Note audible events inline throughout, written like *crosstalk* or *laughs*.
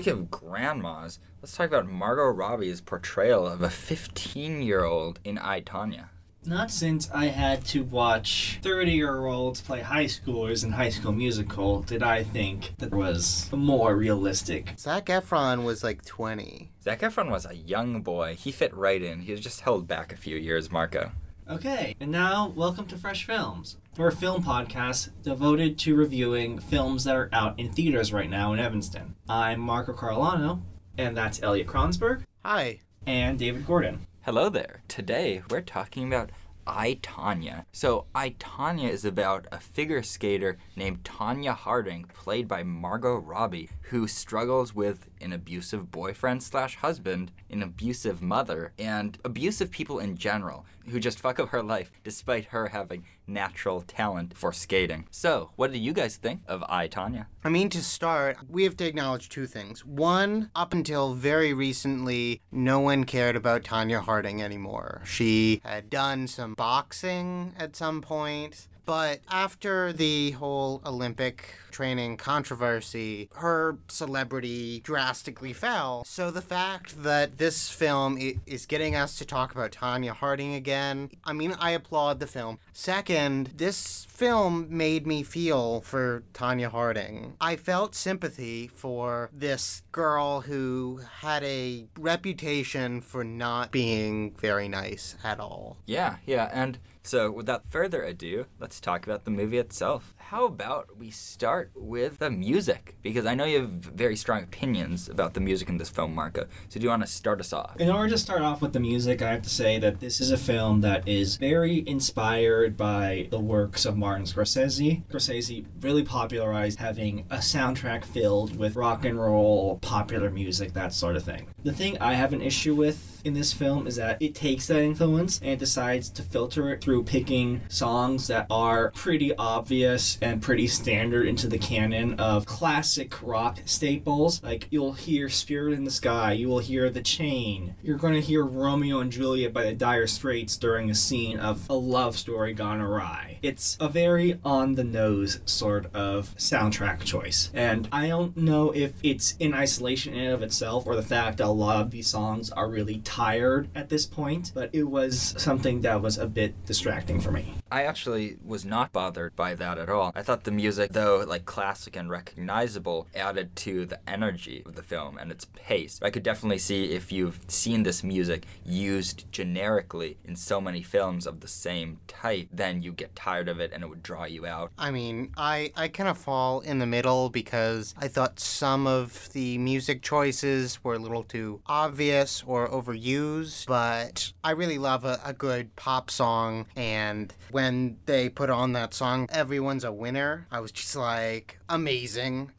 Speaking of grandmas, let's talk about Margot Robbie's portrayal of a 15 year old in I, Tonya. Not since I had to watch 30 year olds play high schoolers in High School Musical did I think that was more realistic. Zac Efron was like 20. Zac Efron was a young boy. He fit right in. He was just held back a few years, Marco. Okay, and now welcome to Fresh Films. We're a film podcast devoted to reviewing films that are out in theaters right now in Evanston. I'm Marco Carolano, and that's Elliot Kronsberg Hi. and David Gordon. Hello there. Today we're talking about I, Tonya. So, I, Tonya is about a figure skater named Tonya Harding, played by Margot Robbie, who struggles with an abusive boyfriend slash husband, an abusive mother, and abusive people in general, who just fuck up her life despite her having natural talent for skating. So, what do you guys think of I, Tonya? I mean, to start, we have to acknowledge two things. One, up until very recently, no one cared about Tonya Harding anymore. She had done some boxing at some point. But after the whole Olympic training controversy, her celebrity drastically fell. So the fact that this film is getting us to talk about Tonya Harding again, I mean, I applaud the film. Second, this film made me feel for Tonya Harding. I felt sympathy for this girl who had a reputation for not being very nice at all. Yeah, yeah, and so without further ado, let's talk about the movie itself. How about we start with the music? Because I know you have very strong opinions about the music in this film, Marco. So do you want to start us off? In order to start off with the music, I have to say that this is a film that is very inspired by the works of Martin Scorsese. Scorsese really popularized having a soundtrack filled with rock and roll, popular music, that sort of thing. The thing I have an issue with in this film is that it takes that influence and decides to filter it through picking songs that are pretty obvious and pretty standard into the canon of classic rock staples. Like you'll hear Spirit in the Sky, you will hear The Chain, you're going to hear Romeo and Juliet by the Dire Straits during a scene of a love story gone awry. It's a very on the nose sort of soundtrack choice. And I don't know if it's in isolation in and of itself or the fact that a lot of these songs are really tired at this point, but it was something that was a bit distracting for me. I actually was not bothered by that at all. I thought the music, though like classic and recognizable, added to the energy of the film and its pace. I could definitely see if you've seen this music used generically in so many films of the same type, then you get tired of it and it would draw you out. I mean, I, I kind of fall in the middle because I thought some of the music choices were a little too obvious or overused, but I really love a, a good pop song. And when they put on that song, Everyone's a Winner, I was just like, amazing.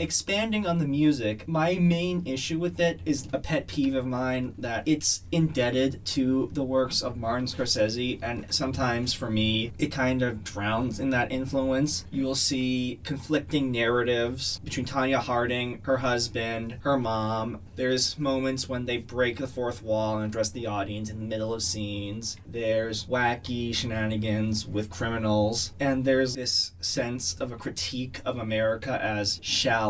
Expanding on the music, my main issue with it is a pet peeve of mine that it's indebted to the works of Martin Scorsese, and sometimes for me, it kind of drowns in that influence. You will see conflicting narratives between Tonya Harding, her husband, her mom. There's moments when they break the fourth wall and address the audience in the middle of scenes. There's wacky shenanigans with criminals, and there's this sense of a critique of America as shallow,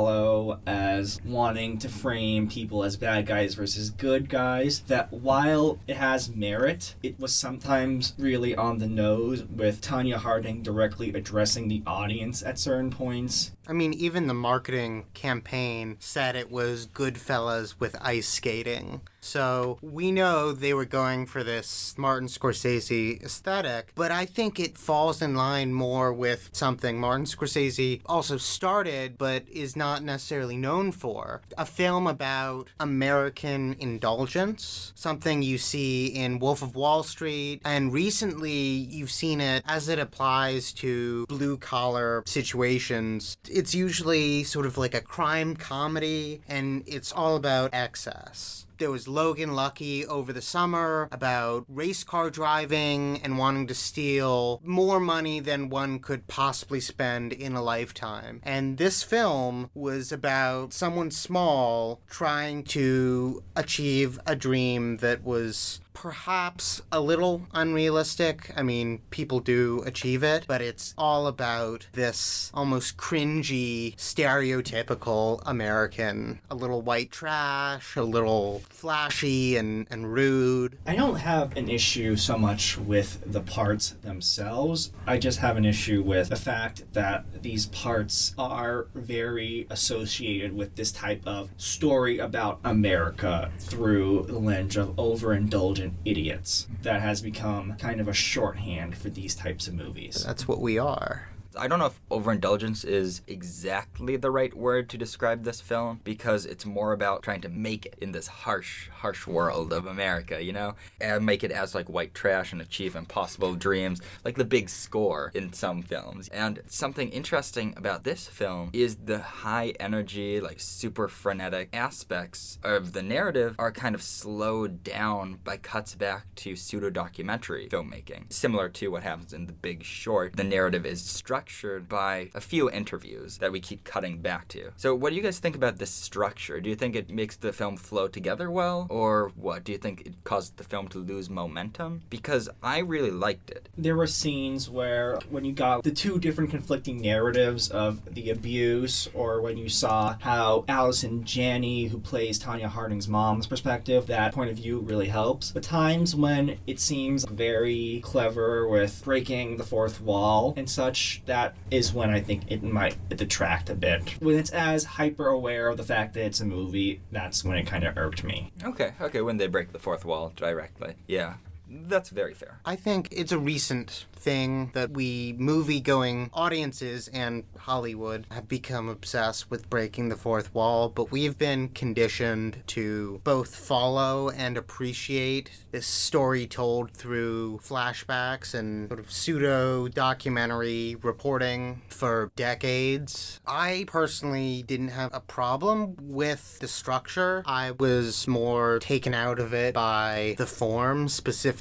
as wanting to frame people as bad guys versus good guys. That while it has merit, it was sometimes really on the nose with Tonya Harding directly addressing the audience at certain points. I mean, even the marketing campaign said it was Goodfellas with ice skating. So we know they were going for this Martin Scorsese aesthetic, but I think it falls in line more with something Martin Scorsese also started, but is not necessarily known for. A film about American indulgence, something you see in Wolf of Wall Street, and recently you've seen it as it applies to blue collar situations. It's usually sort of like a crime comedy, and it's all about excess. There was Logan Lucky over the summer about race car driving and wanting to steal more money than one could possibly spend in a lifetime. And this film was about someone small trying to achieve a dream that was perhaps a little unrealistic. I mean, people do achieve it, but it's all about this almost cringy, stereotypical American. A little white trash, a little flashy and, and rude. I don't have an issue so much with the parts themselves. I just have an issue with the fact that these parts are very associated with this type of story about America through the lens of overindulgent idiots that has become kind of a shorthand for these types of movies. That's what we are. I don't know if overindulgence is exactly the right word to describe this film because it's more about trying to make it in this harsh, harsh world of America, you know? And make it as like white trash and achieve impossible dreams, like the big score in some films. And something interesting about this film is the high energy, like super frenetic aspects of the narrative are kind of slowed down by cuts back to pseudo documentary filmmaking. Similar to what happens in The Big Short, the narrative is structured by a few interviews that we keep cutting back to. So, what do you guys think about this structure? Do you think it makes the film flow together well, or what? Do you think it caused the film to lose momentum? Because I really liked it. There were scenes where, when you got the two different conflicting narratives of the abuse, or when you saw how Allison Janney, who plays Tonya Harding's mom's perspective, that point of view really helps. But times when it seems very clever with breaking the fourth wall and such, that is when I think it might detract a bit. When it's as hyper aware of the fact that it's a movie, that's when it kind of irked me. Okay, okay, when they break the fourth wall directly. Yeah, that's very fair. I think it's a recent thing that we movie going audiences and Hollywood have become obsessed with breaking the fourth wall, but we've been conditioned to both follow and appreciate this story told through flashbacks and sort of pseudo documentary reporting for decades. I personally didn't have a problem with the structure. I was more taken out of it by the form, specifically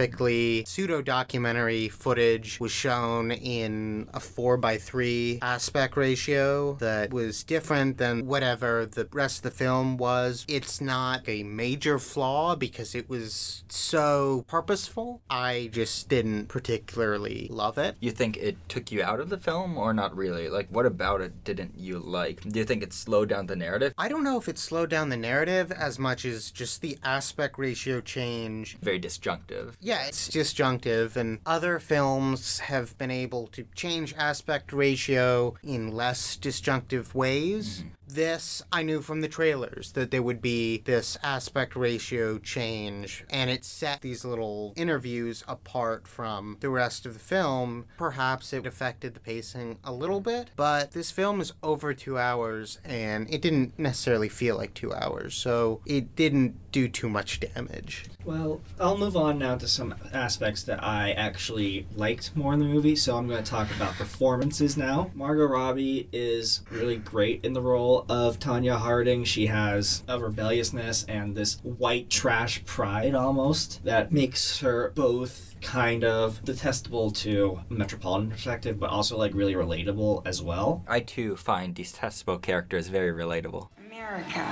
pseudo documentary footage was shown in a 4 by 3 aspect ratio that was different than whatever the rest of the film was. It's not a major flaw because it was so purposeful. I just didn't particularly love it. You think it took you out of the film, or not really? Like, what about it didn't you like? Do you think it slowed down the narrative? I don't know if it slowed down the narrative as much as just the aspect ratio change Very disjunctive. Yeah, it's disjunctive, and other films have been able to change aspect ratio in less disjunctive ways. Mm-hmm. This, I knew from the trailers that there would be this aspect ratio change, and it set these little interviews apart from the rest of the film. Perhaps it affected the pacing a little bit, but this film is over two hours, and it didn't necessarily feel like two hours, so it didn't do too much damage. Well, I'll move on now to some aspects that I actually liked more in the movie. So I'm going to talk about performances now. Margot Robbie is really great in the role of Tonya Harding. She has a rebelliousness and this white trash pride almost that makes her both kind of detestable to a metropolitan perspective, but also like really relatable as well. I too find detestable characters very relatable. America.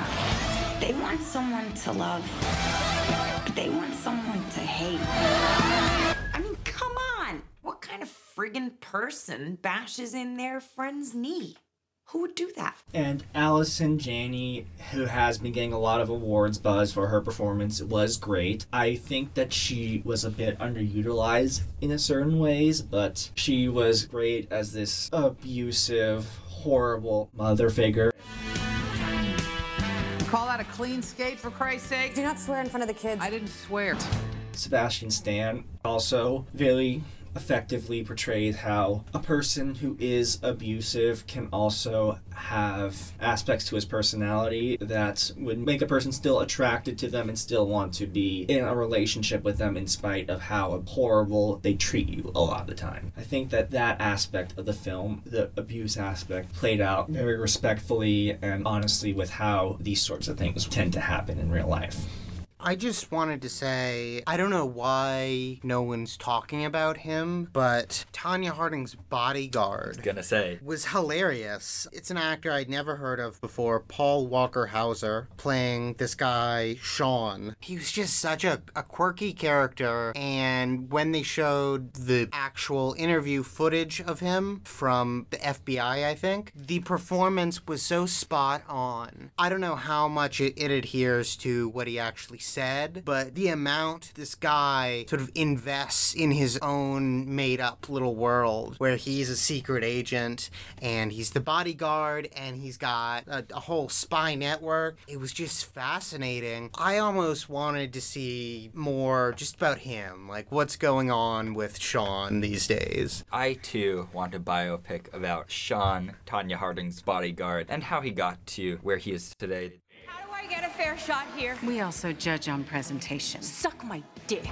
They want someone to love, but they want someone to hate. I mean, come on. What kind of friggin' person bashes in their friend's knee? Who would do that? And Allison Janney, who has been getting a lot of awards buzz for her performance, was great. I think that she was a bit underutilized in a certain ways, but she was great as this abusive, horrible mother figure. Call that a clean skate for Christ's sake? Do not swear in front of the kids. I didn't swear. Sebastian Stan also very effectively portrays how a person who is abusive can also have aspects to his personality that would make a person still attracted to them and still want to be in a relationship with them in spite of how horrible they treat you a lot of the time. I think that that aspect of the film, the abuse aspect, played out very respectfully and honestly with how these sorts of things tend to happen in real life. I just wanted to say I don't know why no one's talking about him, but Tonya Harding's bodyguard Gonna say. was hilarious. It's an actor I'd never heard of before, Paul Walter Hauser, playing this guy, Sean. He was just such a, a quirky character, and when they showed the actual interview footage of him from the FBI, I think, the performance was so spot on. I don't know how much it, it adheres to what he actually said, but the amount this guy sort of invests in his own made up little world where he's a secret agent and he's the bodyguard and he's got a, a whole spy network. It was just fascinating. I almost wanted to see more just about him, like what's going on with Sean these days. I too want a biopic about Sean, Tonya Harding's bodyguard, and how he got to where he is today. How do I get a fair shot here? We also judge on presentation. Suck my dick.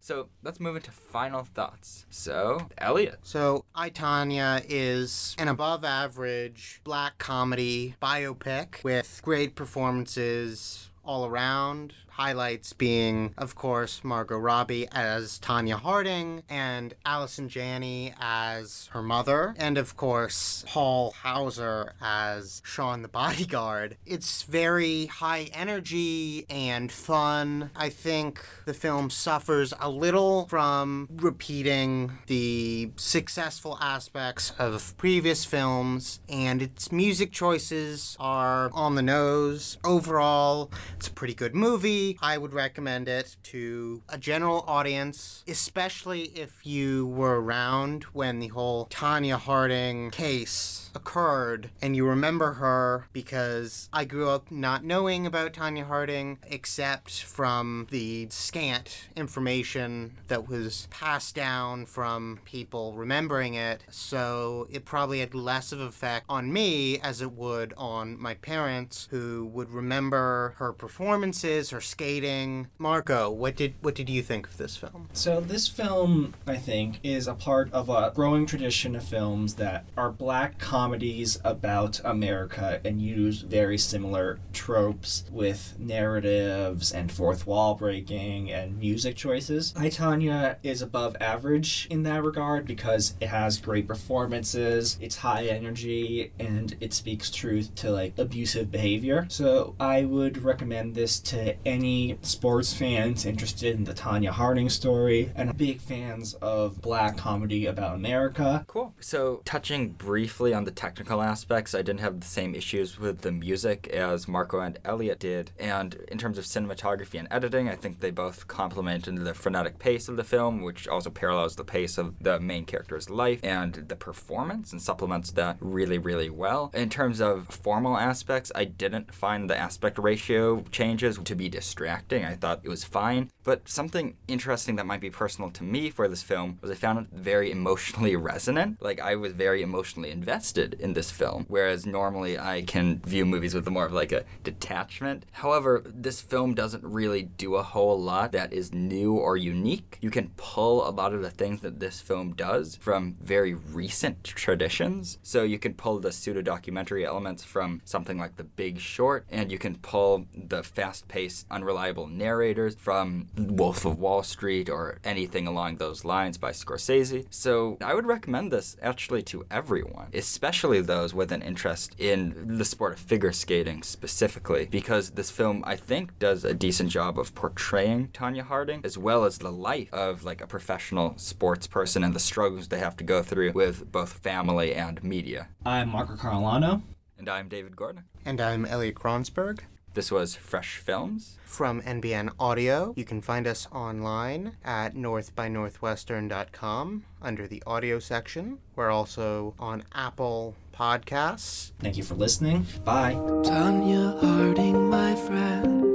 So let's move into final thoughts. So, Elliot. So, I, Tonya is an above average black comedy biopic with great performances all around. Highlights being, of course, Margot Robbie as Tonya Harding and Allison Janney as her mother, and of course, Paul Hauser as Sean the bodyguard. It's very high energy and fun. I think the film suffers a little from repeating the successful aspects of previous films, and its music choices are on the nose. Overall, it's a pretty good movie. I would recommend it to a general audience, especially if you were around when the whole Tonya Harding case occurred and you remember her because I grew up not knowing about Tonya Harding except from the scant information that was passed down from people remembering it. So it probably had less of an effect on me as it would on my parents who would remember her performances, her skating. Marco, what did what did you think of this film? So this film, I think, is a part of a growing tradition of films that are black comedies about America and use very similar tropes with narratives and fourth wall breaking and music choices. I Tonya is above average in that regard because it has great performances, it's high energy, and it speaks truth to like abusive behavior. So I would recommend this to any sports fans interested in the Tonya Harding story and big fans of black comedy about America. Cool. So, touching briefly on the technical aspects, I didn't have the same issues with the music as Marco and Elliot did. And in terms of cinematography and editing, I think they both complemented the frenetic pace of the film, which also parallels the pace of the main character's life, and the performance and supplements that really, really well. In terms of formal aspects, I didn't find the aspect ratio changes to be distracting. I thought it was fine. But something interesting that might be personal to me for this film was I found it very emotionally *laughs* resonant. Like I was very emotionally invested in this film, whereas normally I can view movies with more of like a detachment. However, this film doesn't really do a whole lot that is new or unique. You can pull a lot of the things that this film does from very recent traditions. So you can pull the pseudo documentary elements from something like The Big Short, and you can pull the fast paced, unreliable narrators from Wolf of Wall Street or anything along those lines by Scorsese. So I would recommend this actually to everyone, especially those with an interest in the sport of figure skating specifically, because this film, I think, does a decent job of portraying Tonya Harding as well as the life of like a professional sports person and the struggles they have to go through with both family and media. I'm Marco Carolano. And I'm David Gordon. And I'm Elliot Kronsberg. This was Fresh Films. From NBN Audio. You can find us online at northbynorthwestern.com under the audio section. We're also on Apple Podcasts. Thank you for listening. Bye. Tonya Harding, my friend.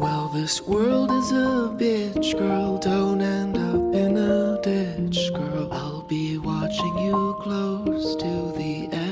Well, this world is a bitch, girl. Don't end up in a ditch, girl. I'll be watching you close to the end.